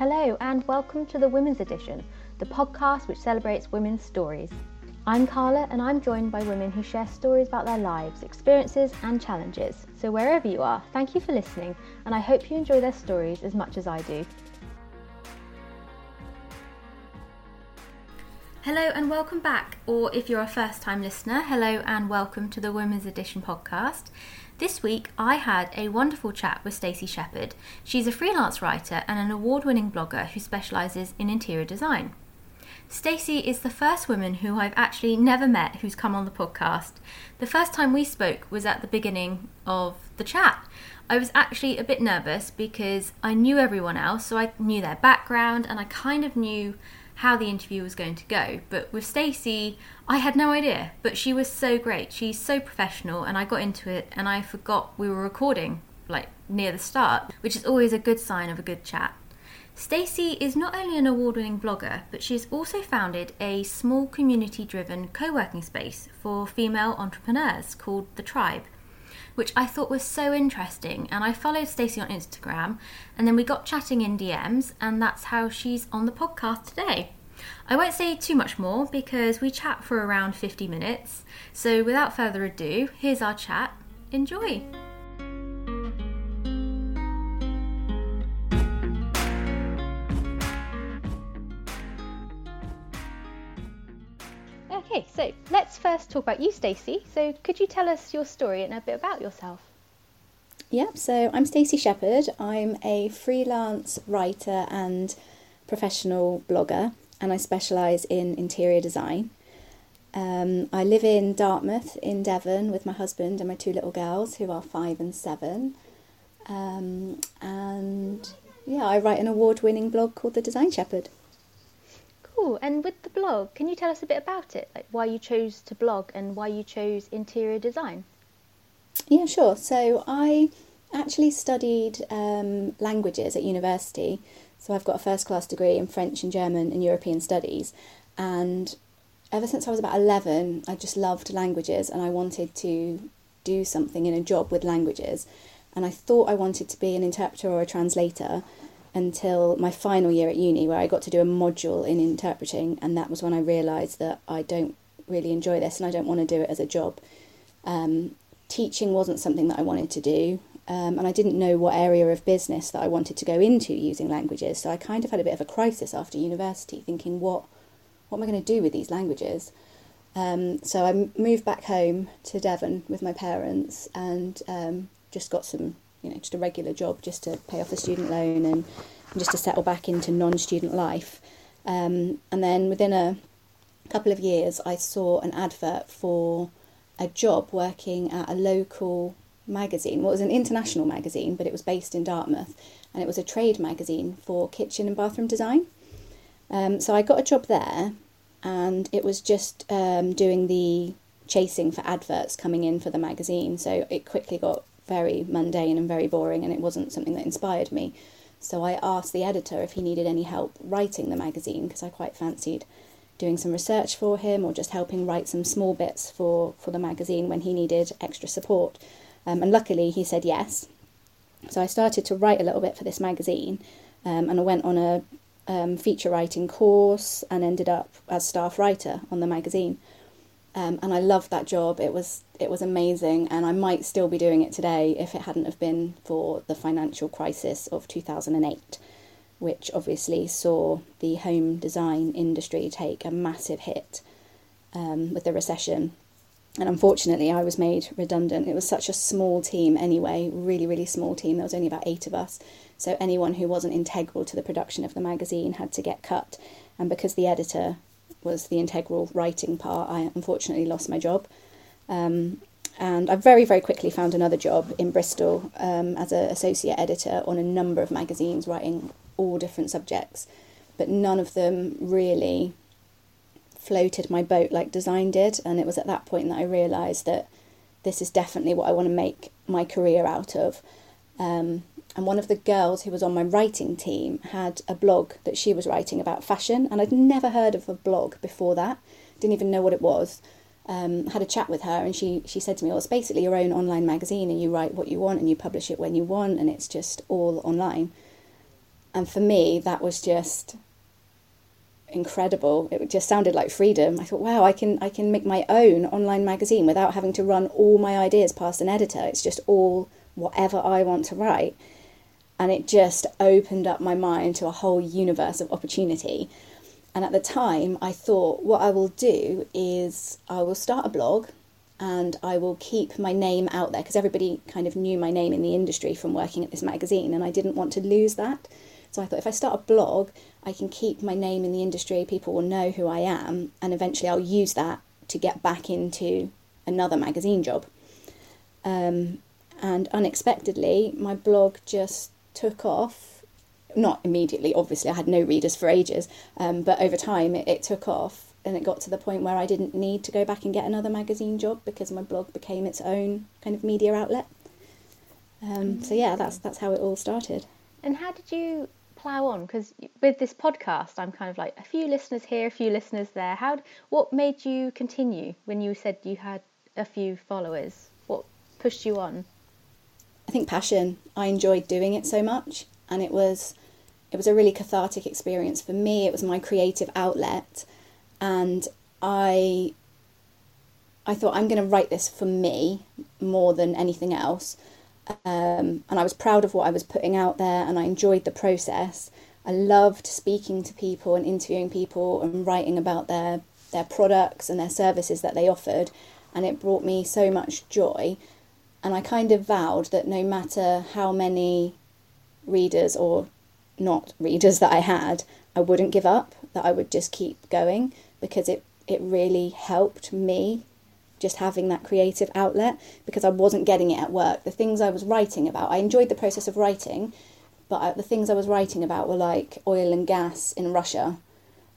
Hello, and welcome to the Women's Edition, the podcast which celebrates women's stories. I'm Carla, and I'm joined by women who share stories about their lives, experiences, and challenges. So, wherever you are, thank you for listening, and I hope you enjoy their stories as much as I do. Hello and welcome back, or if you're a first time listener, hello and welcome to the Women's Edition podcast. This week I had a wonderful chat with Stacey Sheppard. She's a freelance writer and an award winning blogger who specialises in interior design. Stacey is the first woman who I've actually never met who's come on the podcast. The first time we spoke was at the beginning of the chat. I was actually a bit nervous because I knew everyone else, so I knew their background and I kind of knew how the interview was going to go. But with Stacey, I had no idea. But she was so great. She's so professional, and I got into it and I forgot we were recording like near the start, which is always a good sign of a good chat. Stacey is not only an award-winning blogger, but she's also founded a small community-driven co-working space for female entrepreneurs called The Tribe which I thought was so interesting. And I followed Stacey on Instagram, and then we got chatting in DMs, and that's how she's on the podcast today. I won't say too much more because we chat for around 50 minutes. So without further ado, here's our chat. Enjoy! First talk about you, Stacey. So, could you tell us your story and a bit about yourself? Yep, so I'm Stacey Sheppard. I'm a freelance writer and professional blogger, and I specialise in interior design. Um, I live in Dartmouth in Devon with my husband and my two little girls who are five and seven. Um, and yeah, I write an award winning blog called The Design Sheppard. Cool. And with the blog, can you tell us a bit about it? Like why you chose to blog and why you chose interior design? Yeah, sure. So I actually studied um, languages at university. So I've got a first class degree in French and German and European studies. And ever since I was about 11, I just loved languages and I wanted to do something in a job with languages. And I thought I wanted to be an interpreter or a translator until my final year at uni, where I got to do a module in interpreting, and that was when I realised that I don't really enjoy this and I don't want to do it as a job. Um, teaching wasn't something that I wanted to do, um, and I didn't know what area of business that I wanted to go into using languages. So I kind of had a bit of a crisis after university, thinking, what what am I going to do with these languages? Um, so I moved back home to Devon with my parents and um, just got some you know, just a regular job just to pay off the student loan and, and just to settle back into non-student life. Um, and then within a couple of years, I saw an advert for a job working at a local magazine. Well, it was an international magazine, but it was based in Dartmouth, and it was a trade magazine for kitchen and bathroom design. Um, so I got a job there, and it was just um, doing the chasing for adverts coming in for the magazine. So it quickly got very mundane and very boring, and it wasn't something that inspired me. So I asked the editor if he needed any help writing the magazine because I quite fancied doing some research for him or just helping write some small bits for, for the magazine when he needed extra support. Um, and luckily, he said yes. So I started to write a little bit for this magazine, um, and I went on a um, feature writing course and ended up as staff writer on the magazine. Um, and I loved that job. It was it was amazing, and I might still be doing it today if it hadn't have been for the financial crisis of two thousand and eight, which obviously saw the home design industry take a massive hit um, with the recession. And unfortunately, I was made redundant. It was such a small team anyway, really, really small team. There was only about eight of us. So anyone who wasn't integral to the production of the magazine had to get cut. And because the editor was the integral writing part, I unfortunately lost my job. Um, and I very, very quickly found another job in Bristol um, as an associate editor on a number of magazines, writing all different subjects. But none of them really floated my boat like design did. And it was at that point that I realised that this is definitely what I want to make my career out of. Um, and one of the girls who was on my writing team had a blog that she was writing about fashion, and I'd never heard of a blog before that, didn't even know what it was. Um, had a chat with her, and she she said to me, "Well, it's basically your own online magazine, and you write what you want, and you publish it when you want, and it's just all online." and for me, that was just incredible. It just sounded like freedom. I thought, wow, I can I can make my own online magazine without having to run all my ideas past an editor. It's just all whatever I want to write. And it just opened up my mind to a whole universe of opportunity. And at the time, I thought, what I will do is I will start a blog and I will keep my name out there because everybody kind of knew my name in the industry from working at this magazine, and I didn't want to lose that. So I thought if I start a blog, I can keep my name in the industry, people will know who I am, and eventually I'll use that to get back into another magazine job. Um, and unexpectedly, my blog just took off. Not immediately, obviously, I had no readers for ages, um, but over time it, it took off and it got to the point where I didn't need to go back and get another magazine job because my blog became its own kind of media outlet. Um, so yeah, that's that's how it all started. And how did you plow on? Because with this podcast, I'm kind of like a few listeners here, a few listeners there. How? What made you continue when you said you had a few followers? What pushed you on? I think passion. I enjoyed doing it so much, and it was it was a really cathartic experience for me. It was my creative outlet, and I I thought I'm going to write this for me more than anything else. Um, and I was proud of what I was putting out there, and I enjoyed the process. I loved speaking to people and interviewing people and writing about their their products and their services that they offered, and it brought me so much joy. And I kind of vowed that no matter how many readers or not readers that I had, I wouldn't give up. That I would just keep going because it it really helped me just having that creative outlet because I wasn't getting it at work. The things I was writing about, I enjoyed the process of writing, but the things I was writing about were like oil and gas in Russia,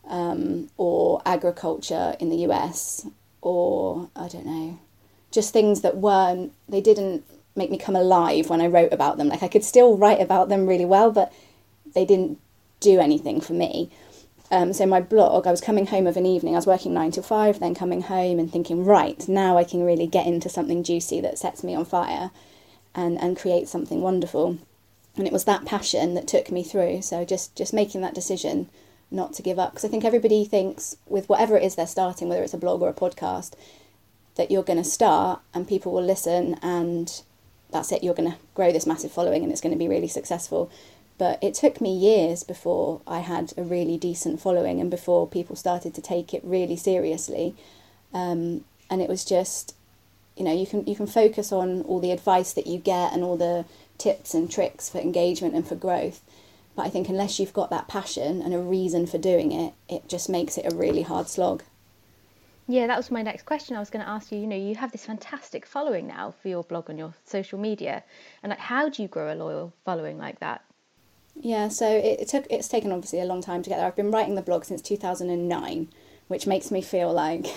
um, or agriculture in the US, or I don't know, just things that weren't, they didn't make me come alive when I wrote about them. Like I could still write about them really well, but they didn't do anything for me. Um, so my blog, I was coming home of an evening. I was working nine till five, then coming home and thinking, right now I can really get into something juicy that sets me on fire, and and create something wonderful. And it was that passion that took me through. So just just making that decision not to give up, because I think everybody thinks with whatever it is they're starting, whether it's a blog or a podcast, that you're going to start and people will listen and that's it. You're going to grow this massive following and it's going to be really successful. But it took me years before I had a really decent following and before people started to take it really seriously. Um, and it was just, you know, you can you can focus on all the advice that you get and all the tips and tricks for engagement and for growth. But I think unless you've got that passion and a reason for doing it, it just makes it a really hard slog. Yeah, that was my next question. I was going to ask you. You know, you have this fantastic following now for your blog on your social media, and like, how do you grow a loyal following like that? Yeah, so it, it, took it's taken obviously a long time to get there. I've been writing the blog since 2009, which makes me feel like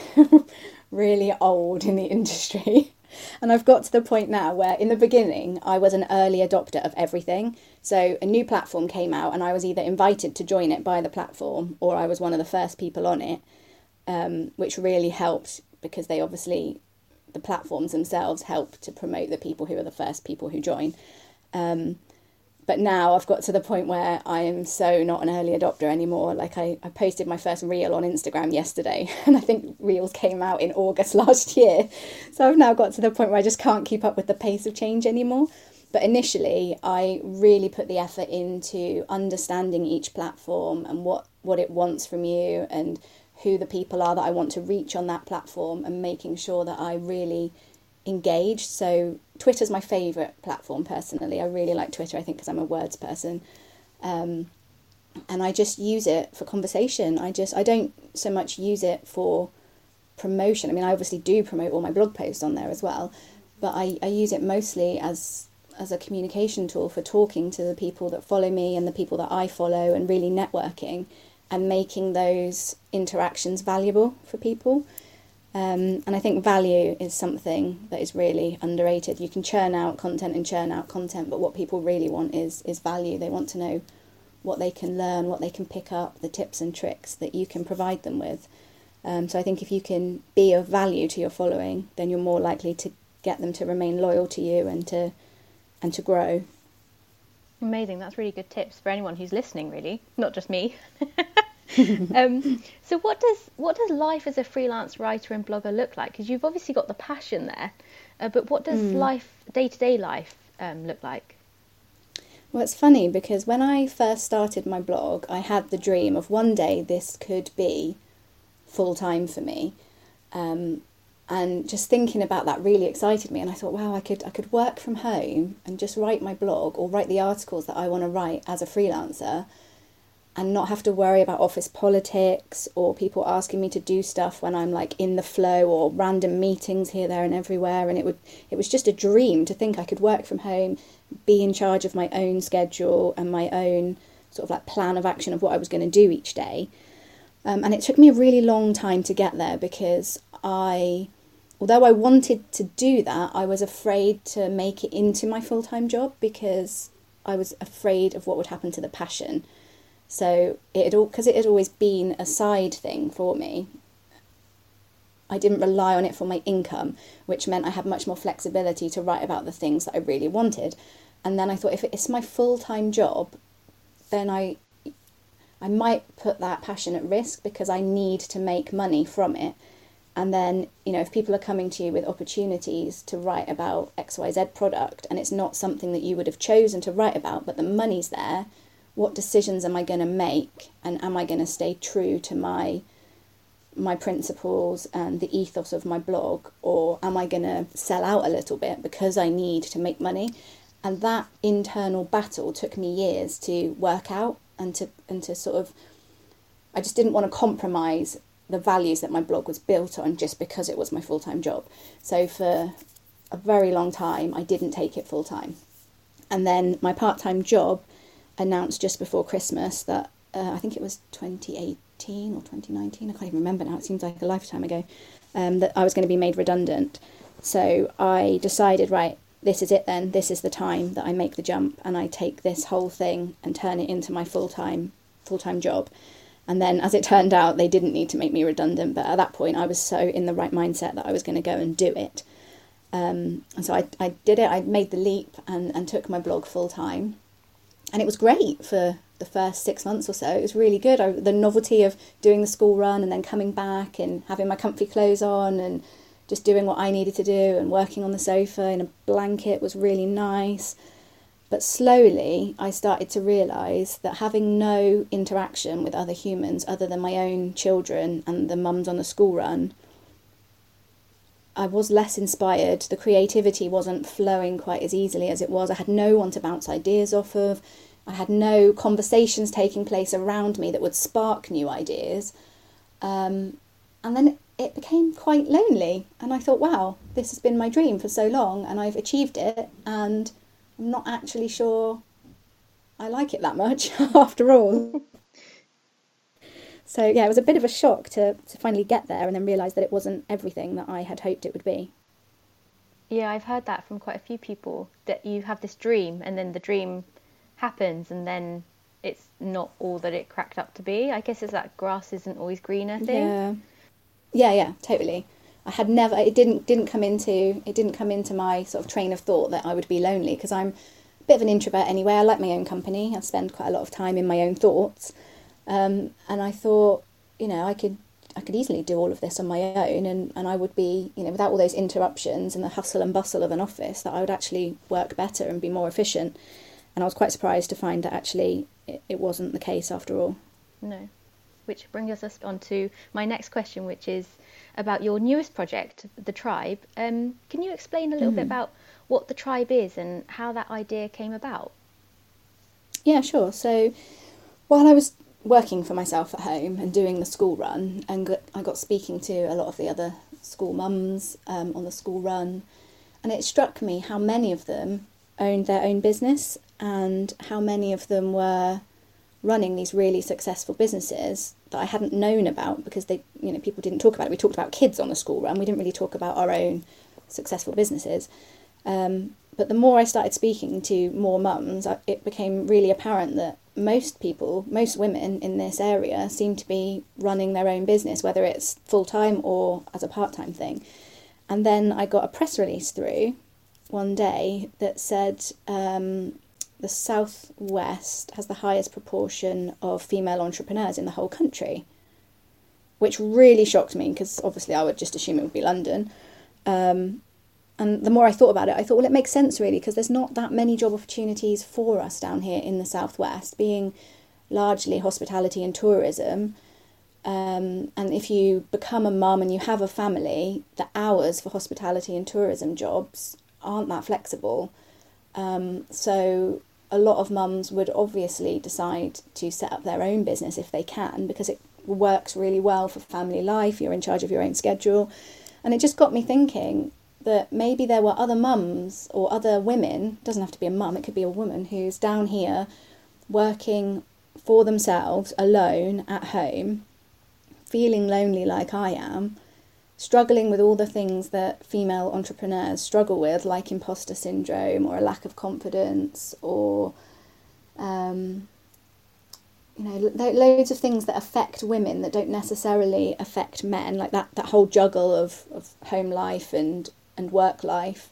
really old in the industry. And I've got to the point now where in the beginning I was an early adopter of everything. So a new platform came out and I was either invited to join it by the platform or I was one of the first people on it, um, which really helped because they obviously the platforms themselves help to promote the people who are the first people who join. Um, but now I've got to the point where I am so not an early adopter anymore. Like I, I posted my first reel on Instagram yesterday, and I think reels came out in August last year. So I've now got to the point where I just can't keep up with the pace of change anymore. But initially, I really put the effort into understanding each platform and what, what it wants from you and who the people are that I want to reach on that platform and making sure that I really engage. So Twitter's my favourite platform personally. I really like Twitter. I think because I'm a words person, um, and I just use it for conversation. I just I don't so much use it for promotion. I mean, I obviously do promote all my blog posts on there as well, but I, I use it mostly as as a communication tool for talking to the people that follow me and the people that I follow and really networking and making those interactions valuable for people. Um, and I think value is something that is really underrated. You can churn out content and churn out content, but what people really want is is value. They want to know what they can learn, what they can pick up, the tips and tricks that you can provide them with. Um, so I think if you can be of value to your following, then you're more likely to get them to remain loyal to you and to and to grow. Amazing. That's really good tips for anyone who's listening, really, not just me. um, so, what does what does life as a freelance writer and blogger look like? Because you've obviously got the passion there, uh, but what does mm. life, day to day life, um, look like? Well, it's funny because when I first started my blog, I had the dream of one day this could be full time for me. Um, and just thinking about that really excited me and I thought wow I could I could work from home and just write my blog or write the articles that I want to write as a freelancer and not have to worry about office politics or people asking me to do stuff when I'm like in the flow or random meetings here there and everywhere. And it would it was just a dream to think I could work from home be in charge of my own schedule and my own sort of like plan of action of what I was going to do each day. Um, and it took me a really long time to get there because I although I wanted to do that, I was afraid to make it into my full time job because I was afraid of what would happen to the passion. So it had all because it had always been a side thing for me. I didn't rely on it for my income, which meant I had much more flexibility to write about the things that I really wanted. And then I thought if it's my full time job, then I I might put that passion at risk because I need to make money from it and then you know if people are coming to you with opportunities to write about xyz product and it's not something that you would have chosen to write about but the money's there what decisions am i going to make? And am i going to stay true to my my principles and the ethos of my blog? Or am i going to sell out a little bit because i need to make money? And that internal battle took me years to work out and to and to sort of I just didn't want to compromise the values that my blog was built on just because it was my full time job. So for a very long time, I didn't take it full time. And then my part time job announced just before Christmas that uh, I think it was 2018 or 2019, I can't even remember now, it seems like a lifetime ago, um, that I was going to be made redundant. So I decided, right, this is it then, this is the time that I make the jump and I take this whole thing and turn it into my full time full time job. And then, as it turned out, they didn't need to make me redundant. But at that point, I was so in the right mindset that I was going to go and do it. Um, and so I, I did it. I made the leap and, and took my blog full time. And it was great for the first six months or so. It was really good. I, the novelty of doing the school run and then coming back and having my comfy clothes on and just doing what I needed to do and working on the sofa in a blanket was really nice. But slowly, I started to realise that having no interaction with other humans other than my own children and the mums on the school run, I was less inspired. The creativity wasn't flowing quite as easily as it was. I had no one to bounce ideas off of. I had no conversations taking place around me that would spark new ideas. Um, and then it became quite lonely. And I thought, wow, this has been my dream for so long and I've achieved it. And I'm not actually sure I like it that much after all. so yeah, it was a bit of a shock to, to finally get there and then realise that it wasn't everything that I had hoped it would be. Yeah, I've heard that from quite a few people that you have this dream and then the dream happens and then it's not all that it cracked up to be. I guess it's that grass isn't always greener thing. Yeah. Yeah, yeah, totally. I had never it didn't didn't come into it didn't come into my sort of train of thought that I would be lonely because I'm a bit of an introvert anyway. I like my own company. I spend quite a lot of time in my own thoughts, um, and I thought you know I could I could easily do all of this on my own, and and I would be you know without all those interruptions and the hustle and bustle of an office that I would actually work better and be more efficient. And I was quite surprised to find that actually it, it wasn't the case after all. No, which brings us on to my next question, which is about your newest project, The Tribe. Um, can you explain a little mm. bit about what The Tribe is and how that idea came about? Yeah, sure. So while I was working for myself at home and doing the school run, and I got speaking to a lot of the other school mums um, on the school run, and it struck me how many of them owned their own business and how many of them were running these really successful businesses that I hadn't known about because they, you know, people didn't talk about it. We talked about kids on the school run. We didn't really talk about our own successful businesses. Um, but the more I started speaking to more mums, it became really apparent that most people, most women in this area, seem to be running their own business, whether it's full time or as a part time thing. And then I got a press release through one day that said um, the southwest has the highest proportion of female entrepreneurs in the whole country, which really shocked me because obviously I would just assume it would be London. Um, and the more I thought about it, I thought, well, it makes sense really because there's not that many job opportunities for us down here in the southwest, being largely hospitality and tourism. Um, and if you become a mum and you have a family, the hours for hospitality and tourism jobs aren't that flexible. Um, so a lot of mums would obviously decide to set up their own business if they can because it works really well for family life. You're in charge of your own schedule. And it just got me thinking that maybe there were other mums or other women, doesn't have to be a mum, it could be a woman who's down here working for themselves alone at home, feeling lonely like I am, struggling with all the things that female entrepreneurs struggle with, like imposter syndrome or a lack of confidence or, um, you know, loads of things that affect women that don't necessarily affect men, like that, that whole juggle of, of home life and, and work life.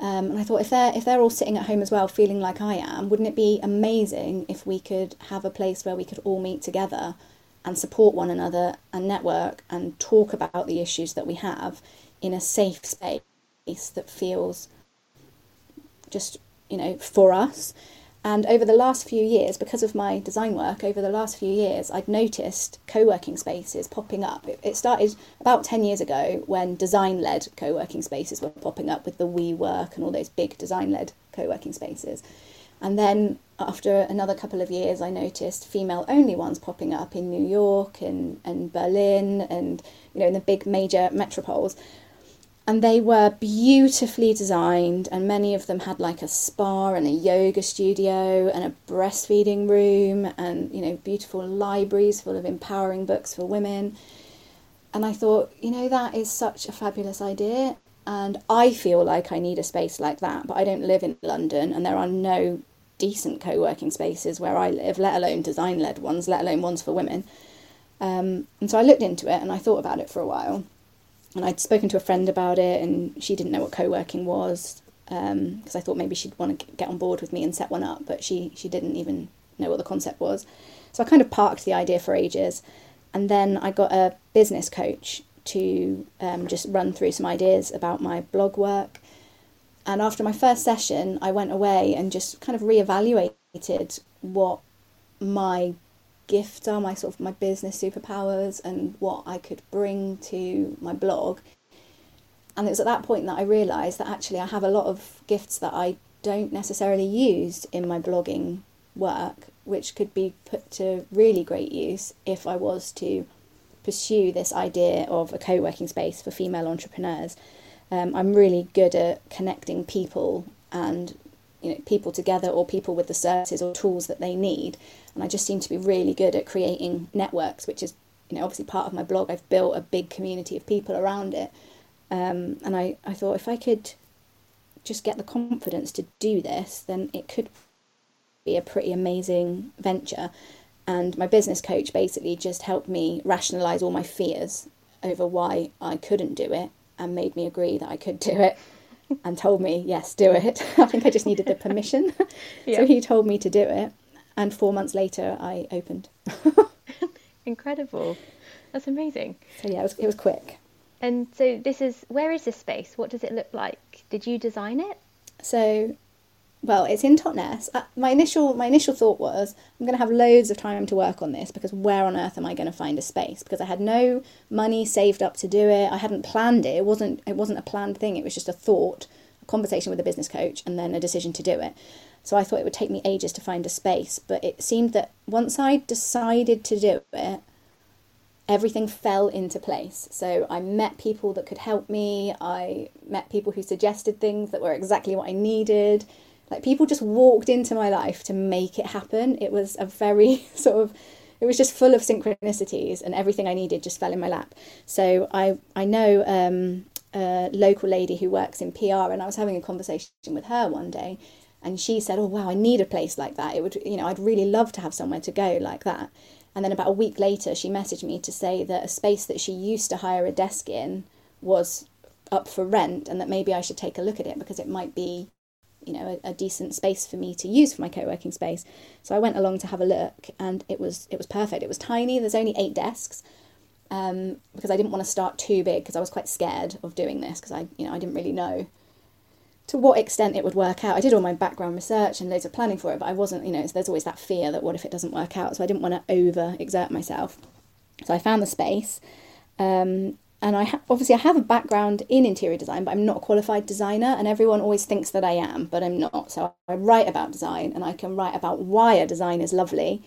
Um, and I thought if they're if they're all sitting at home as well, feeling like I am, wouldn't it be amazing if we could have a place where we could all meet together and support one another and network and talk about the issues that we have in a safe space that feels just you know for us and over the last few years, because of my design work, over the last few years, I'd noticed co working spaces popping up. It started about 10 years ago when design led co working spaces were popping up with the WeWork and all those big design led co working spaces. And then after another couple of years, I noticed female only ones popping up in New York and, and Berlin and you know in the big major metropoles. And they were beautifully designed and many of them had like a spa and a yoga studio and a breastfeeding room and you know beautiful libraries full of empowering books for women. And i thought you know that is such a fabulous idea and i feel like i need a space like that but i don't live in london and there are no decent co-working spaces where i live let alone design led ones let alone ones for women um, and so i looked into it and i thought about it for a while and I'd spoken to a friend about it, and she didn't know what co-working was because um, I thought maybe she'd want to get on board with me and set one up, but she she didn't even know what the concept was. So I kind of parked the idea for ages, and then I got a business coach to um, just run through some ideas about my blog work. And after my first session, I went away and just kind of reevaluated what my gifts are, my sort of my business superpowers, and what I could bring to my blog. And it was at that point that I realised that actually I have a lot of gifts that I don't necessarily use in my blogging work, which could be put to really great use if I was to pursue this idea of a co working space for female entrepreneurs. Um, I'm really good at connecting people and you know people together or people with the services or tools that they need. And I just seem to be really good at creating networks which is you know obviously part of my blog. I've built a big community of people around it. Um, and I, I thought if I could just get the confidence to do this then it could be a pretty amazing venture. And my business coach basically just helped me rationalize all my fears over why I couldn't do it and made me agree that I could do it and told me, yes, do it. I think I just needed the permission. yeah. So he told me to do it. And four months later, I opened. Incredible. That's amazing. So yeah, it was, it was quick. And so this is, where is this space? What does it look like? Did you design it? So well, it's in Totnes. Uh, my initial my initial thought was I'm going to have loads of time to work on this because where on earth am I going to find a space? Because I had no money saved up to do it. I hadn't planned it. It wasn't it wasn't a planned thing. It was just a thought, a conversation with a business coach, and then a decision to do it. So I thought it would take me ages to find a space, but it seemed that once I decided to do it, everything fell into place. So I met people that could help me. I met people who suggested things that were exactly what I needed like people just walked into my life to make it happen. It was a very sort of it was just full of synchronicities and everything I needed just fell in my lap. So I I know um, a local lady who works in PR and I was having a conversation with her one day and she said, "Oh wow, I need a place like that. It would you know, I'd really love to have somewhere to go like that." And then about a week later she messaged me to say that a space that she used to hire a desk in was up for rent and that maybe I should take a look at it because it might be you know a, a, decent space for me to use for my co-working space. So I went along to have a look, and it was it was perfect. It was tiny. There's only eight desks. Um, because I didn't want to start too big because I was quite scared of doing this because I you know I didn't really know to what extent it would work out. I did all my background research and loads of planning for it, but I wasn't, you know, there's always that fear that what if it doesn't work out? So I didn't want to over exert myself. So I found the space. Um, and I ha- obviously I have a background in interior design, but I'm not a qualified designer, and everyone always thinks that I am, but I'm not. So I write about design, and I can write about why a design is lovely,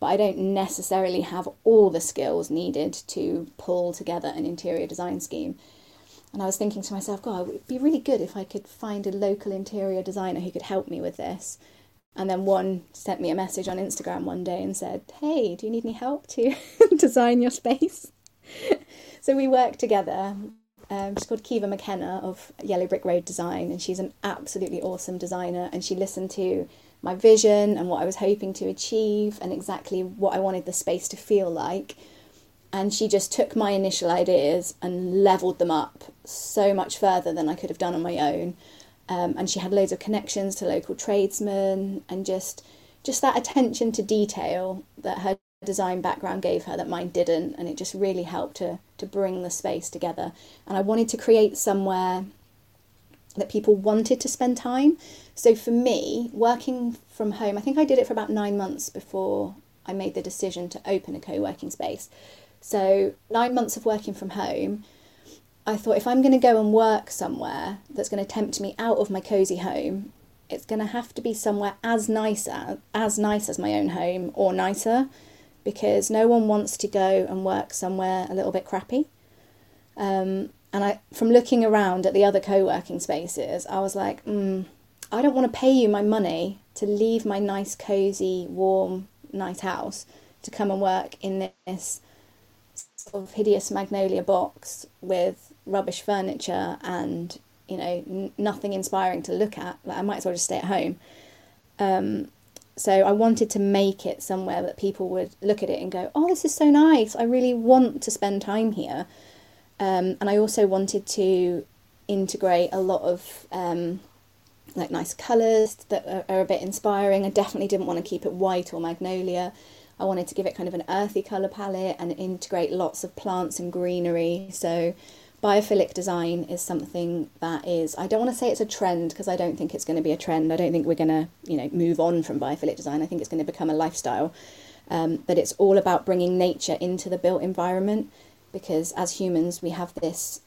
but I don't necessarily have all the skills needed to pull together an interior design scheme. And I was thinking to myself, God, it would be really good if I could find a local interior designer who could help me with this. And then one sent me a message on Instagram one day and said, Hey, do you need any help to design your space? So we worked together. Um, she's called Kiva McKenna of Yellow Brick Road Design, and she's an absolutely awesome designer. And she listened to my vision and what I was hoping to achieve, and exactly what I wanted the space to feel like and she just took my initial ideas and leveled them up so much further than I could have done on my own. Um, and she had loads of connections to local tradesmen and just just that attention to detail that her design background gave her that mine didn't and it just really helped to to bring the space together. And I wanted to create somewhere that people wanted to spend time. So for me working from home I think I did it for about 9 months before I made the decision to open a co-working space. So, nine months of working from home, I thought if I'm going to go and work somewhere that's going to tempt me out of my cozy home, it's going to have to be somewhere as nice as, as nice as my own home or nicer because no one wants to go and work somewhere a little bit crappy. Um, and I, from looking around at the other co-working spaces, I was like, mm, I don't want to pay you my money to leave my nice, cozy, warm, nice house to come and work in this sort of hideous magnolia box with rubbish furniture and you know n- nothing inspiring to look at like i might as well just stay at home um, so i wanted to make it somewhere that people would look at it and go oh this is so nice. I really want to spend time here. Um, and i also wanted to integrate a lot of um, like nice colours that are, are a bit inspiring. I definitely didn't want to keep it white or magnolia. I wanted to give it kind of an earthy colour palette and integrate lots of plants and greenery. So biophilic design is something that is I don't want to say it's a trend because I don't think it's going to be a trend. I don't think we're going to, you know, move on from biophilic design. I think it's going to become a lifestyle. Um, but it's all about bringing nature into the built environment because as humans we have this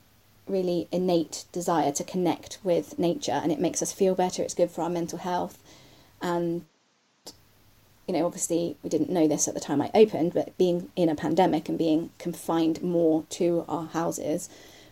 really innate desire to connect with nature and it makes us feel better it's good for our mental health and you know, obviously we didn't know this at the time I opened, but being in a pandemic and being confined more to our houses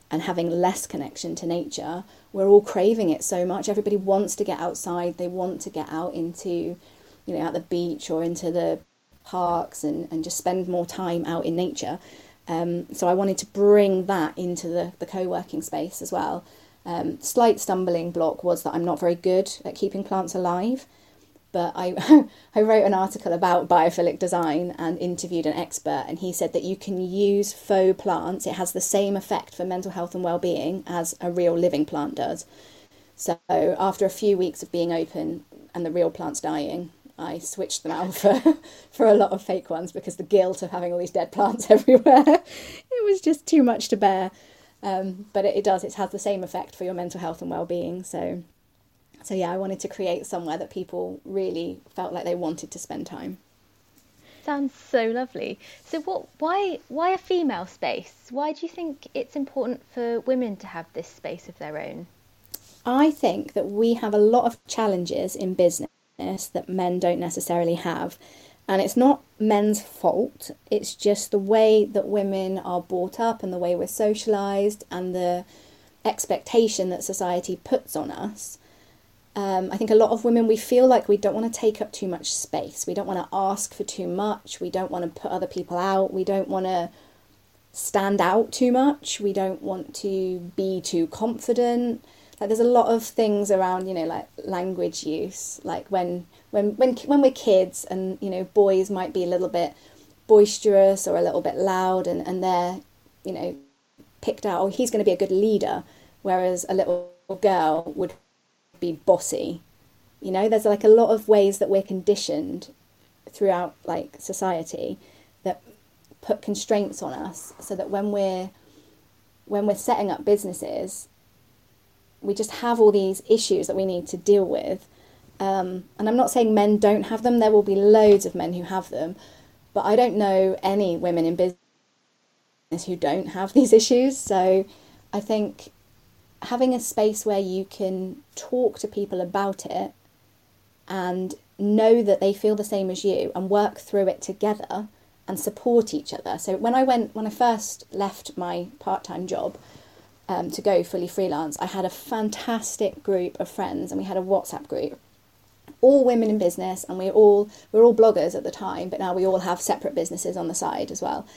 and having less connection to nature, we're all craving it so much. Everybody wants to get outside, they want to get out into, you know, at the beach or into the parks and, and just spend more time out in nature. Um, so I wanted to bring that into the, the co working space as well. Um, slight stumbling block was that I'm not very good at keeping plants alive but I, I wrote an article about biophilic design and interviewed an expert, and he said that you can use faux plants. It has the same effect for mental health and well-being as a real living plant does. So after a few weeks of being open and the real plants dying, I switched them out for for a lot of fake ones because the guilt of having all these dead plants everywhere, it was just too much to bear. Um, but it, it does; it has the same effect for your mental health and well-being. So so yeah, I wanted to create somewhere that people really felt like they wanted to spend time. Sounds so lovely. So what why why a female space? Why do you think it's important for women to have this space of their own? I think that we have a lot of challenges in business that men don't necessarily have. And it's not men's fault, it's just the way that women are brought up and the way we're socialised and the expectation that society puts on us um, I think a lot of women, we feel like we don't want to take up too much space. We don't want to ask for too much. We don't want to put other people out. We don't want to stand out too much. We don't want to be too confident. Like there's a lot of things around, you know, like language use. Like when when when when we're kids, and you know, boys might be a little bit boisterous or a little bit loud, and and they're, you know, picked out. Oh, he's going to be a good leader, whereas a little girl would be bossy. You know, there's like a lot of ways that we're conditioned throughout like society that put constraints on us so that when we're when we're setting up businesses we just have all these issues that we need to deal with. Um, and i'm not saying men don't have them. There will be loads of men who have them. But i don't know any women in business who don't have these issues. So i think having a space where you can talk to people about it and know that they feel the same as you and work through it together and support each other. So when I went when I first left my part-time job um, to go fully freelance, I had a fantastic group of friends and we had a WhatsApp group. All women in business and we're all we are all bloggers at the time, but now we all have separate businesses on the side as well.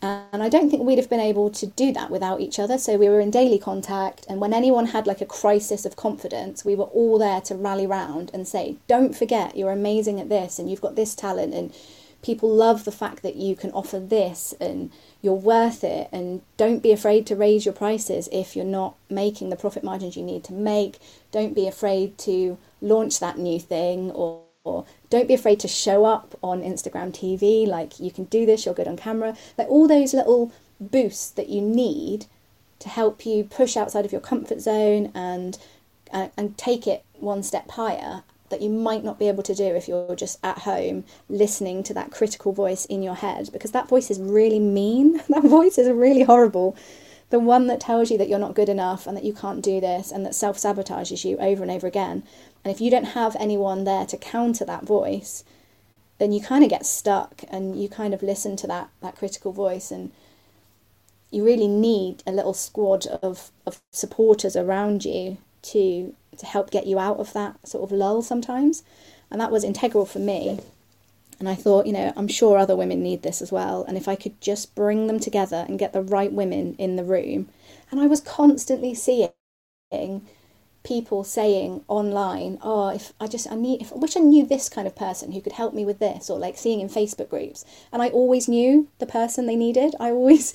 And I don't think we'd have been able to do that without each other. So we were in daily contact. And when anyone had like a crisis of confidence, we were all there to rally round and say, don't forget, you're amazing at this and you've got this talent. And people love the fact that you can offer this and you're worth it. And don't be afraid to raise your prices if you're not making the profit margins you need to make. Don't be afraid to launch that new thing or or don't be afraid to show up on Instagram TV. Like you can do this, you're good on camera. Like all those little boosts that you need to help you push outside of your comfort zone and uh, and take it one step higher that you might not be able to do if you're just at home listening to that critical voice in your head because that voice is really mean that voice is really horrible the one that tells you that you're not good enough and that you can't do this and that self sabotages you over and over again and if you don't have anyone there to counter that voice, then you kind of get stuck and you kind of listen to that, that critical voice and you really need a little squad of, of supporters around you to to help get you out of that sort of lull sometimes. And that was integral for me. And I thought, you know, I'm sure other women need this as well. And if I could just bring them together and get the right women in the room. And I was constantly seeing people saying online, "Oh, if I just I need, if I wish I knew this kind of person who could help me with this," or like seeing in Facebook groups, and I always knew the person they needed. I always,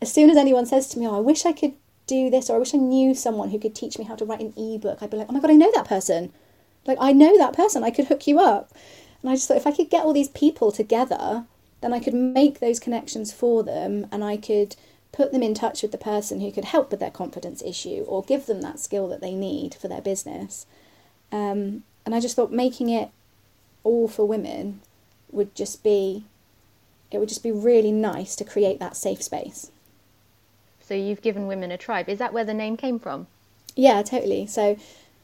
as soon as anyone says to me, "Oh, I wish I could do this," or "I wish I knew someone who could teach me how to write an ebook," I'd be like, "Oh my god, I know that person! Like I know that person. I could hook you up." And I just thought if I could get all these people together, then I could make those connections for them, and I could put them in touch with the person who could help with their confidence issue or give them that skill that they need for their business. Um, and I just thought making it all for women would just be it would just be really nice to create that safe space. So you've given women a tribe. Is that where the name came from? Yeah, totally. So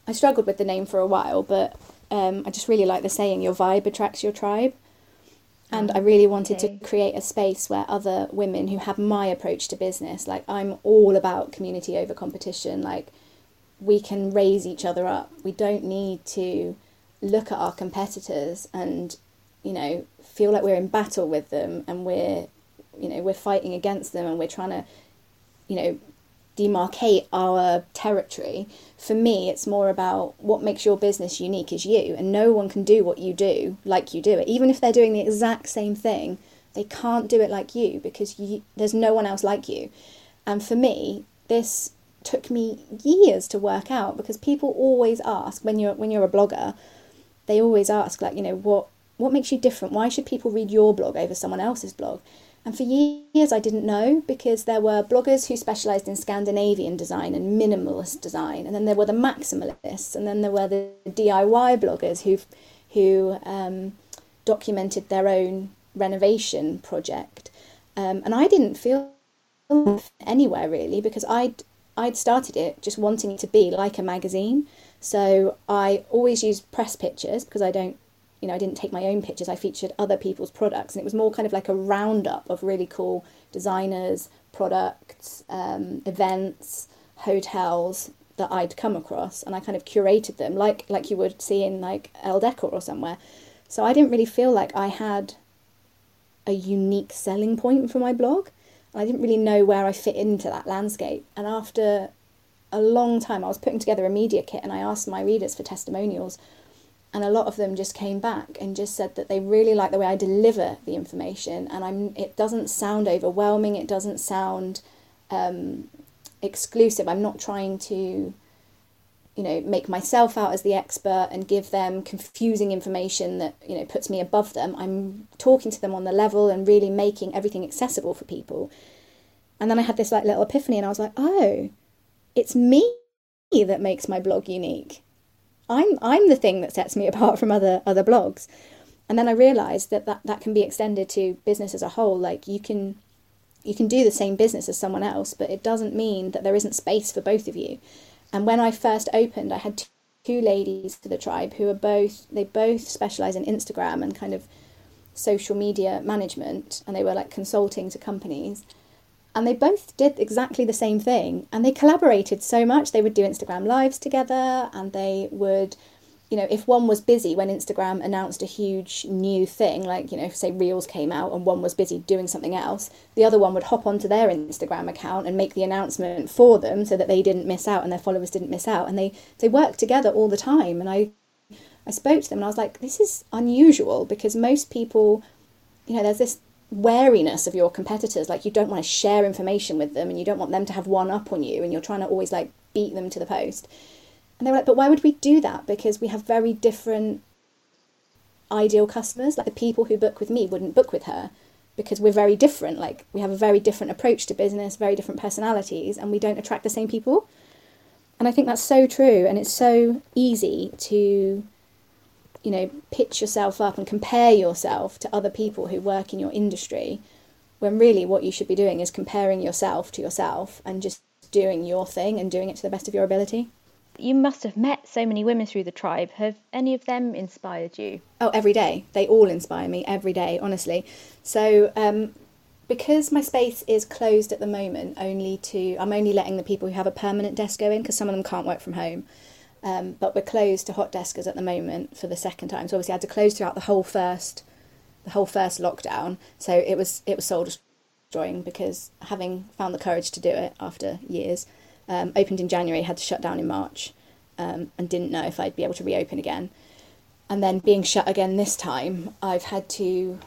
I struggled with the name for a while, but um, I just really like the saying "your vibe attracts your tribe." And I really wanted okay. to create a space where other women who have my approach to business, like I'm all about community over competition, like we can raise each other up. We don't need to look at our competitors and, you know, feel like we're in battle with them and we're, you know, we're fighting against them and we're trying to, you know, demarcate our territory. For me, it's more about what makes your business unique is you, and no one can do what you do like you do it. Even if they're doing the exact same thing, they can't do it like you because you, there's no one else like you. And for me, this took me years to work out because people always ask when you're when you're a blogger, they always ask like, you know, what what makes you different? Why should people read your blog over someone else's blog? And for years, I didn't know because there were bloggers who specialised in Scandinavian design and minimalist design, and then there were the maximalists, and then there were the DIY bloggers who who um, documented their own renovation project. Um, and I didn't feel anywhere really because I'd I'd started it just wanting it to be like a magazine. So I always use press pictures because I don't you know, I didn't take my own pictures, I featured other people's products. And it was more kind of like a roundup of really cool designers, products, um, events, hotels that I'd come across. And I kind of curated them like, like you would see in like Elle Decor or somewhere. So I didn't really feel like I had a unique selling point for my blog. I didn't really know where I fit into that landscape. And after a long time, I was putting together a media kit and I asked my readers for testimonials and a lot of them just came back and just said that they really like the way I deliver the information and I'm it doesn't sound overwhelming it doesn't sound um, exclusive. I'm not trying to you know make myself out as the expert and give them confusing information that you know puts me above them. I'm talking to them on the level and really making everything accessible for people. And then i had this like little epiphany and i was like oh it's me that makes my blog unique i'm i'm the thing that sets me apart from other other blogs. And then i realized that that, that can be extended to business as a whole. Like you can you can do the same business as someone else but it doesn't mean that there isn't space for both of you. And when I first opened, I had two ladies to the tribe who are both they both specialize in Instagram and kind of social media management, and they were like consulting to companies. And they both did exactly the same thing, and they collaborated so much. They would do Instagram lives together, and they would you know, if one was busy when Instagram announced a huge new thing, like, you know, say Reels came out and one was busy doing something else, the other one would hop onto their Instagram account and make the announcement for them so that they didn't miss out and their followers didn't miss out. And they, they work together all the time. And I, I spoke to them and I was like, this is unusual because most people, you know, there's this wariness of your competitors. Like, you don't want to share information with them and you don't want them to have one up on you and you're trying to always like beat them to the post. And they were like, but why would we do that? Because we have very different ideal customers. Like the people who book with me wouldn't book with her because we're very different. Like we have a very different approach to business, very different personalities, and we don't attract the same people. And I think that's so true. And it's so easy to, you know, pitch yourself up and compare yourself to other people who work in your industry when really what you should be doing is comparing yourself to yourself and just doing your thing and doing it to the best of your ability. You must have met so many women through the tribe. Have any of them inspired you? Oh, every day. They all inspire me every day, honestly. So, um, because my space is closed at the moment, only to I'm only letting the people who have a permanent desk go in because some of them can't work from home. Um, but we're closed to hot deskers at the moment for the second time. So obviously I had to close throughout the whole first, the whole first lockdown. So it was it was soul destroying because having found the courage to do it after years, um, opened in January, had to shut down in March, um, and didn't know if I'd be able to reopen again. And then being shut again this time, I've had to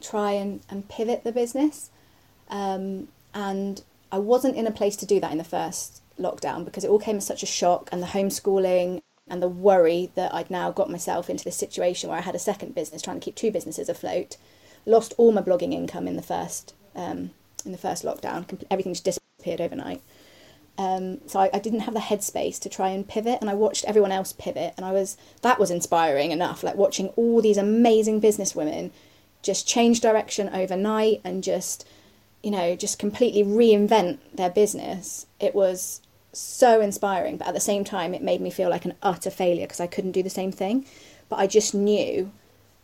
try and, and pivot the business. Um, and I wasn't in a place to do that in the first lockdown because it all came as such a shock and the homeschooling and the worry that I'd now got myself into this situation where I had a second business trying to keep two businesses afloat. Lost all my blogging income in the first um, in the first lockdown. Everything just disappeared overnight. Um, so I, I, didn't have the headspace to try and pivot, and I watched everyone else pivot, and I was that was inspiring enough. Like watching all these amazing business women just change direction overnight and just you know just completely reinvent their business. It was so inspiring, but at the same time, it made me feel like an utter failure because I couldn't do the same thing. But I just knew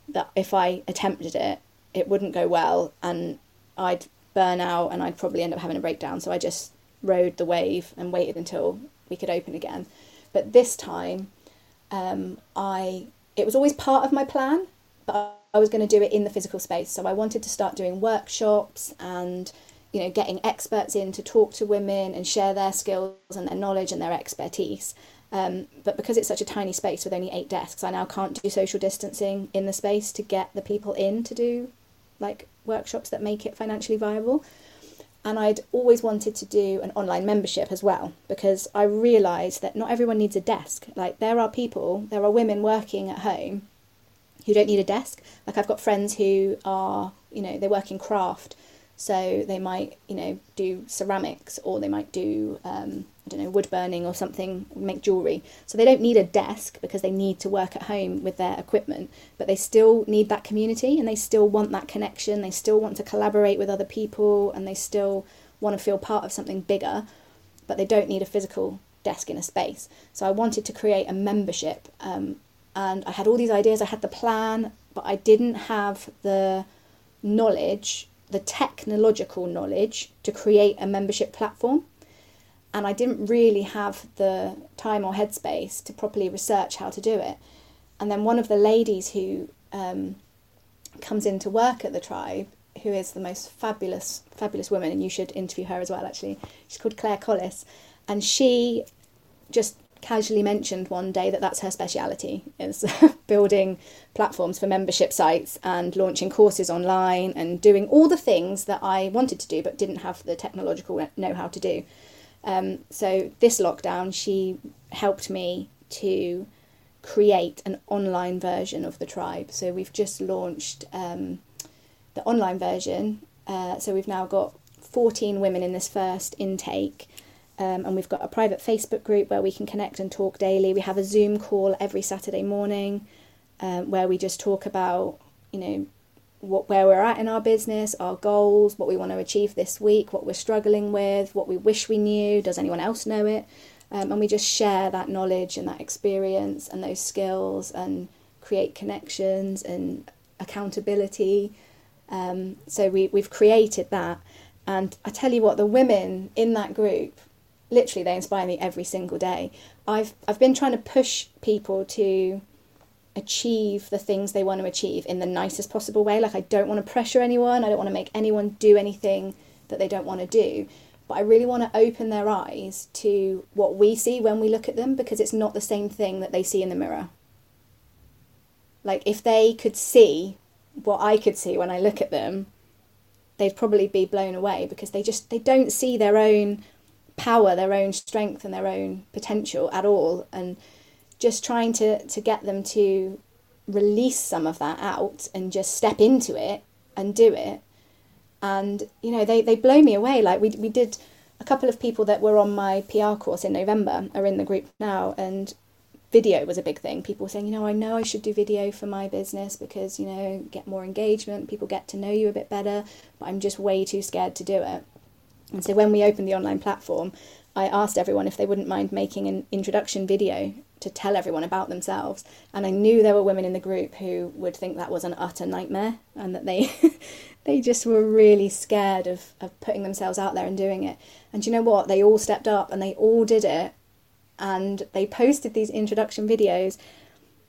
that if I attempted it, it wouldn't go well, and I'd burn out, and I'd probably end up having a breakdown. So I just rode the wave and waited until we could open again. But this time, um, I it was always part of my plan, but I was going to do it in the physical space. So I wanted to start doing workshops and you know getting experts in to talk to women and share their skills and their knowledge and their expertise. Um, but because it's such a tiny space with only eight desks, I now can't do social distancing in the space to get the people in to do like workshops that make it financially viable and I'd always wanted to do an online membership as well because I realised that not everyone needs a desk. Like there are people, there are women working at home who don't need a desk. Like I've got friends who are, you know, they work in craft, so they might, you know, do ceramics or they might do um, I don't know, wood burning or something, make jewellery. So they don't need a desk because they need to work at home with their equipment, but they still need that community and they still want that connection. They still want to collaborate with other people and they still want to feel part of something bigger, but they don't need a physical desk in a space. So I wanted to create a membership um, and I had all these ideas, I had the plan, but I didn't have the knowledge, the technological knowledge to create a membership platform and I didn't really have the time or headspace to properly research how to do it. And then one of the ladies who um, comes into work at the tribe, who is the most fabulous, fabulous woman, and you should interview her as well. Actually, she's called Claire Collis, and she just casually mentioned one day that that's her speciality is building platforms for membership sites and launching courses online and doing all the things that I wanted to do but didn't have the technological know how to do. Um, so this lockdown, she helped me to create an online version of the tribe. So we've just launched um, the online version. Uh, so we've now got 14 women in this first intake. Um, and we've got a private Facebook group where we can connect and talk daily. We have a Zoom call every Saturday morning um, where we just talk about, you know, what where we're at in our business, our goals, what we want to achieve this week, what we're struggling with, what we wish we knew. Does anyone else know it? Um, and we just share that knowledge and that experience and those skills and create connections and accountability. Um, so we we've created that, and I tell you what, the women in that group literally they inspire me every single day. I've I've been trying to push people to achieve the things they want to achieve in the nicest possible way. Like I don't want to pressure anyone. I don't want to make anyone do anything that they don't want to do. But I really want to open their eyes to what we see when we look at them because it's not the same thing that they see in the mirror. Like if they could see what I could see when I look at them, they'd probably be blown away because they just they don't see their own power, their own strength, and their own potential at all. And just trying to, to get them to release some of that out and just step into it and do it. And, you know, they, they blow me away. Like, we, we did a couple of people that were on my PR course in November are in the group now, and video was a big thing. People saying, you know, I know I should do video for my business because, you know, get more engagement, people get to know you a bit better, but I'm just way too scared to do it. And so when we opened the online platform, I asked everyone if they wouldn't mind making an introduction video to tell everyone about themselves. And I knew there were women in the group who would think that was an utter nightmare and that they they just were really scared of, of putting themselves out there and doing it. And you know what? They all stepped up and they all did it and they posted these introduction videos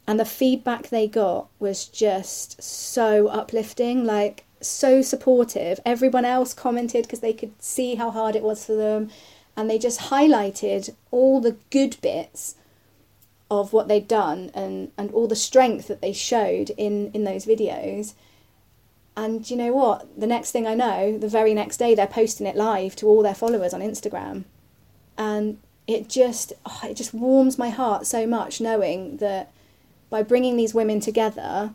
and the feedback they got was just so uplifting. Like so supportive. Everyone else commented because they could see how hard it was for them, and they just highlighted all the good bits of what they'd done and, and all the strength that they showed in, in those videos. And you know what? The next thing I know, the very next day, they're posting it live to all their followers on Instagram. And it just, oh, it just warms my heart so much knowing that by bringing these women together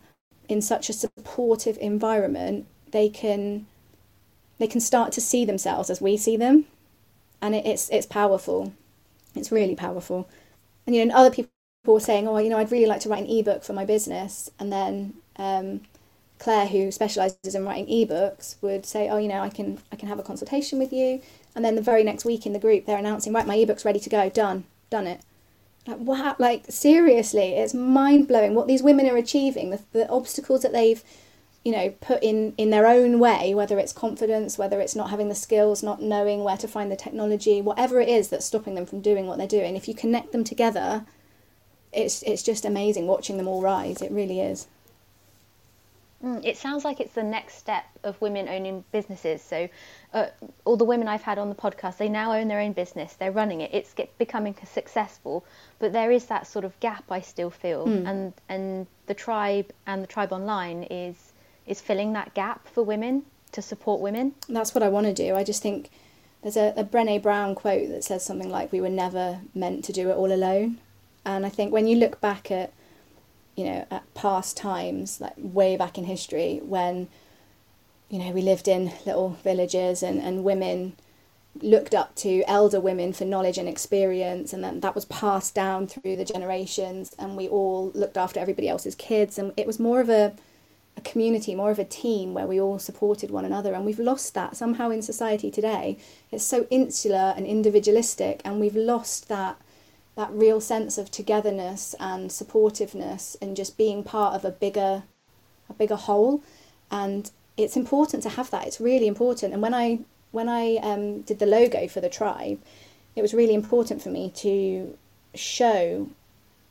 in such a supportive environment, they can they can start to see themselves as we see them, and it, it's it's powerful. It's really powerful. And you know, and other people were saying, "Oh, you know, I'd really like to write an ebook for my business," and then um, Claire, who specialises in writing ebooks, would say, "Oh, you know, I can I can have a consultation with you." And then the very next week in the group, they're announcing, "Right, my ebook's ready to go. Done, done it." Like wow, like seriously, it's mind blowing what these women are achieving. The, the obstacles that they've you know put in in their own way whether it's confidence whether it's not having the skills not knowing where to find the technology whatever it is that's stopping them from doing what they're doing if you connect them together it's it's just amazing watching them all rise it really is mm, it sounds like it's the next step of women owning businesses so uh, all the women I've had on the podcast, they now own their own business. They're running it. It's get, becoming successful, but there is that sort of gap I still feel, mm. and and the tribe and the tribe online is is filling that gap for women to support women. That's what I want to do. I just think there's a, a Brene Brown quote that says something like, "We were never meant to do it all alone." And I think when you look back at, you know, at past times, like way back in history, when, you know, we lived in little villages and, and women looked up to elder women for knowledge and experience and then that was passed down through the generations and we all looked after everybody else's kids and it was more of a a community, more of a team where we all supported one another. And we've lost that somehow in society today. It's so insular and individualistic, and we've lost that that real sense of togetherness and supportiveness and just being part of a bigger a bigger whole. And it's important to have that. It's really important. And when I when I um, did the logo for the tribe, it was really important for me to show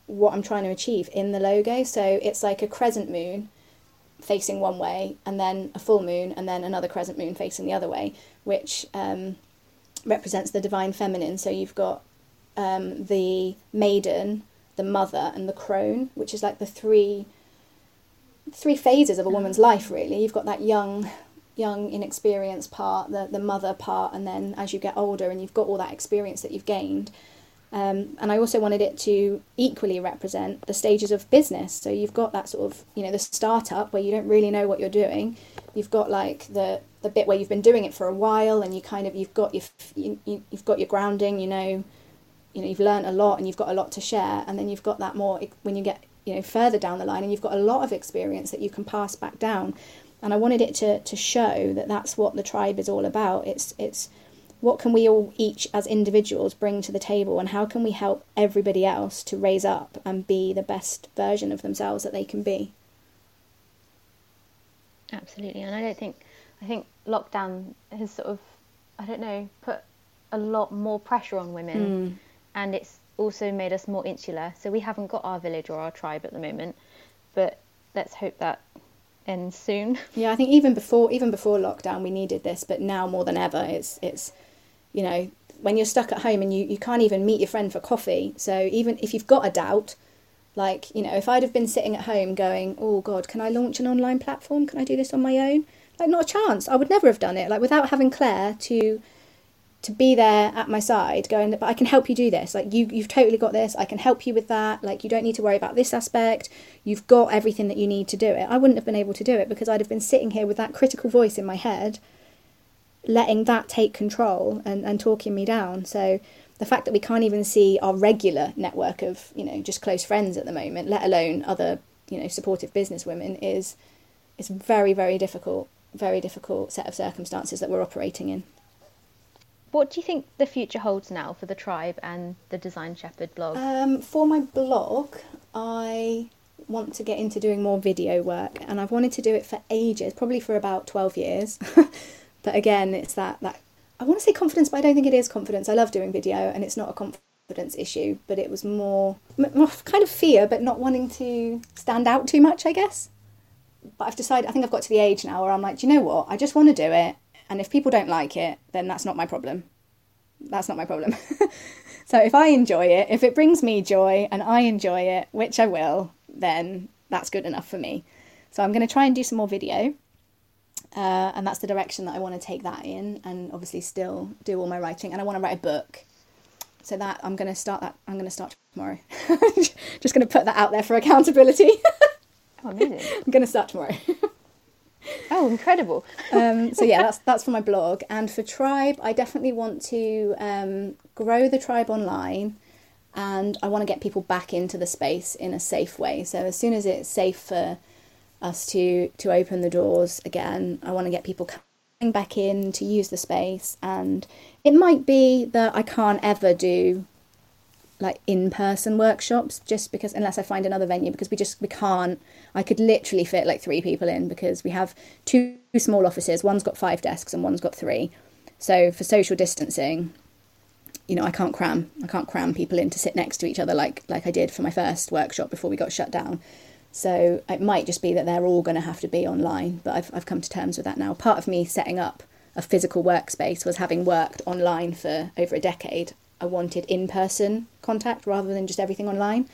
what I'm trying to achieve in the logo. So it's like a crescent moon facing one way, and then a full moon, and then another crescent moon facing the other way, which um, represents the divine feminine. So you've got um, the maiden, the mother, and the crone, which is like the three three phases of a woman's life. Really, you've got that young young, inexperienced part, the, the mother part, and then as you get older and you've got all that experience that you've gained. Um, and I also wanted it to equally represent the stages of business. So you've got that sort of, you know, the startup where you don't really know what you're doing. You've got like the the bit where you've been doing it for a while and you kind of you've got your you, you, you've got your grounding. You know, you know you've learned a lot and you've got a lot to share. And then you've got that more when you get you know further down the line and you've got a lot of experience that you can pass back down. And I wanted it to to show that that's what the tribe is all about. It's it's what can we all each as individuals bring to the table and how can we help everybody else to raise up and be the best version of themselves that they can be? Absolutely and i don't think i think lockdown has sort of i don't know put a lot more pressure on women mm. and it's also made us more insular. So we haven't got our village or our tribe at the moment but let's hope that ends soon. Yeah i think even before even before lockdown we needed this but now more than ever it's it's you know, when you're stuck at home and you, you can't even meet your friend for coffee. So even if you've got a doubt, like, you know, if I'd have been sitting at home going, oh God, can I launch an online platform? Can I do this on my own? Like, not a chance. I would never have done it. Like, without having Claire to to be there at my side going but i can help you do this like you you've totally got this i can help you with that like you don't need to worry about this aspect you've got everything that you need to do it i wouldn't have been able to do it because i'd have been sitting here with that critical voice in my head letting that take control and, and talking me down. So the fact that we can't even see our regular network of, you know, just close friends at the moment, let alone other, you know, supportive business women is is very, very difficult, very difficult set of circumstances that we're operating in. What do you think the future holds now for the tribe and the Design Sheppard blog? Um, for my blog, I want to get into doing more video work and I've wanted to do it for ages, probably for about 12 years. But again, it's that that I want to say confidence, but I don't think it is confidence. I love doing video, and it's not a confidence issue, but it was more, more kind of fear, but not wanting to stand out too much, I guess. But I've decided. I think I've got to the age now where I'm like, do you know what? I just want to do it, and if people don't like it, then that's not my problem. That's not my problem. so if I enjoy it, if it brings me joy and I enjoy it, which I will, then that's good enough for me. So I'm going to try and do some more video. Uh, and that's the direction that I want to take that in, and obviously still do all my writing. And I want to write a book, so that I'm going to start that. I'm going to start tomorrow. Just going to put that out there for accountability. oh, amazing! I'm going to start tomorrow. oh, incredible! um, so yeah, that's that's for my blog, and for Tribe, I definitely want to um, grow the tribe online, and I want to get people back into the space in a safe way. So as soon as it's safe for us to to open the doors again. I want to get people coming back in to use the space, and it might be that I can't ever do like in-person workshops just because unless I find another venue because we just we can't. I could literally fit like three people in because we have two small offices. One's got five desks and one's got three. So for social distancing you know I can't cram I can't cram people in to sit next to each other like like I did for my first workshop before we got shut down so it might just be that they're all going to have to be online, but I've, I've come to terms with that now. Part of me setting up a physical workspace was having worked online for over a decade. I wanted in person contact rather than just everything online.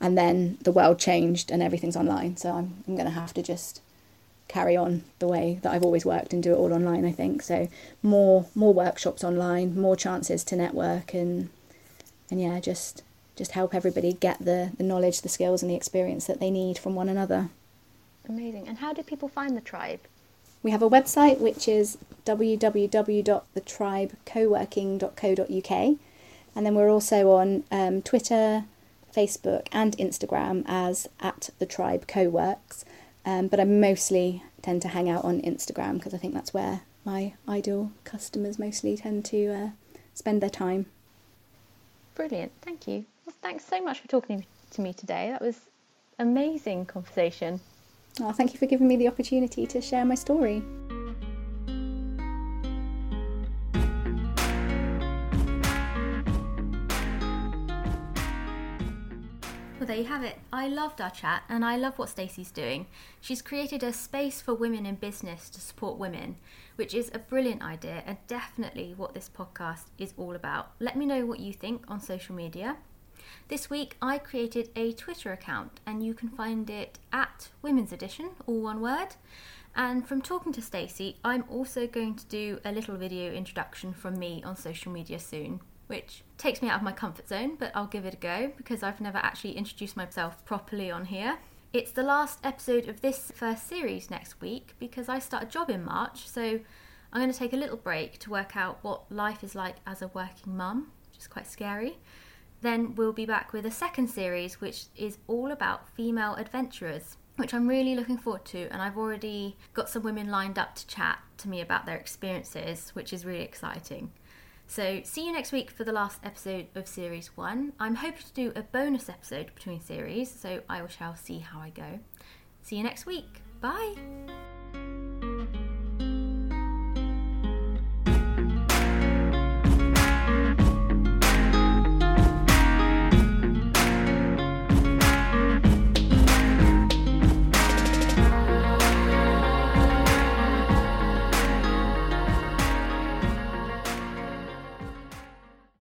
And then the world changed and everything's online. So I'm, I'm going to have to just carry on the way that I've always worked and do it all online, I think. So more more workshops online, more chances to network and and yeah, just just help everybody get the, the knowledge, the skills, and the experience that they need from one another. Amazing. And how do people find the tribe? We have a website which is www.thetribecoworking.co.uk, and then we're also on um, Twitter, Facebook, and Instagram as at the Tribe Co-works. Um, but I mostly tend to hang out on Instagram because I think that's where my ideal customers mostly tend to uh, spend their time. Brilliant, thank you. Well, thanks so much for talking to me today. That was amazing conversation. Oh, thank you for giving me the opportunity to share my story. Well, there you have it. I loved our chat and I love what Stacey's doing. She's created a space for women in business to support women, which is a brilliant idea and definitely what this podcast is all about. Let me know what you think on social media. This week I created a Twitter account and you can find it at Women's Edition, all one word. And from talking to Stacey, I'm also going to do a little video introduction from me on social media soon, which takes me out of my comfort zone, but I'll give it a go because I've never actually introduced myself properly on here. It's the last episode of this first series next week because I start a job in March, so I'm going to take a little break to work out what life is like as a working mum, which is quite scary. Then we'll be back with a second series, which is all about female adventurers, which I'm really looking forward to. And I've already got some women lined up to chat to me about their experiences, which is really exciting. So, see you next week for the last episode of Series 1. I'm hoping to do a bonus episode between series, so I shall see how I go. See you next week. Bye!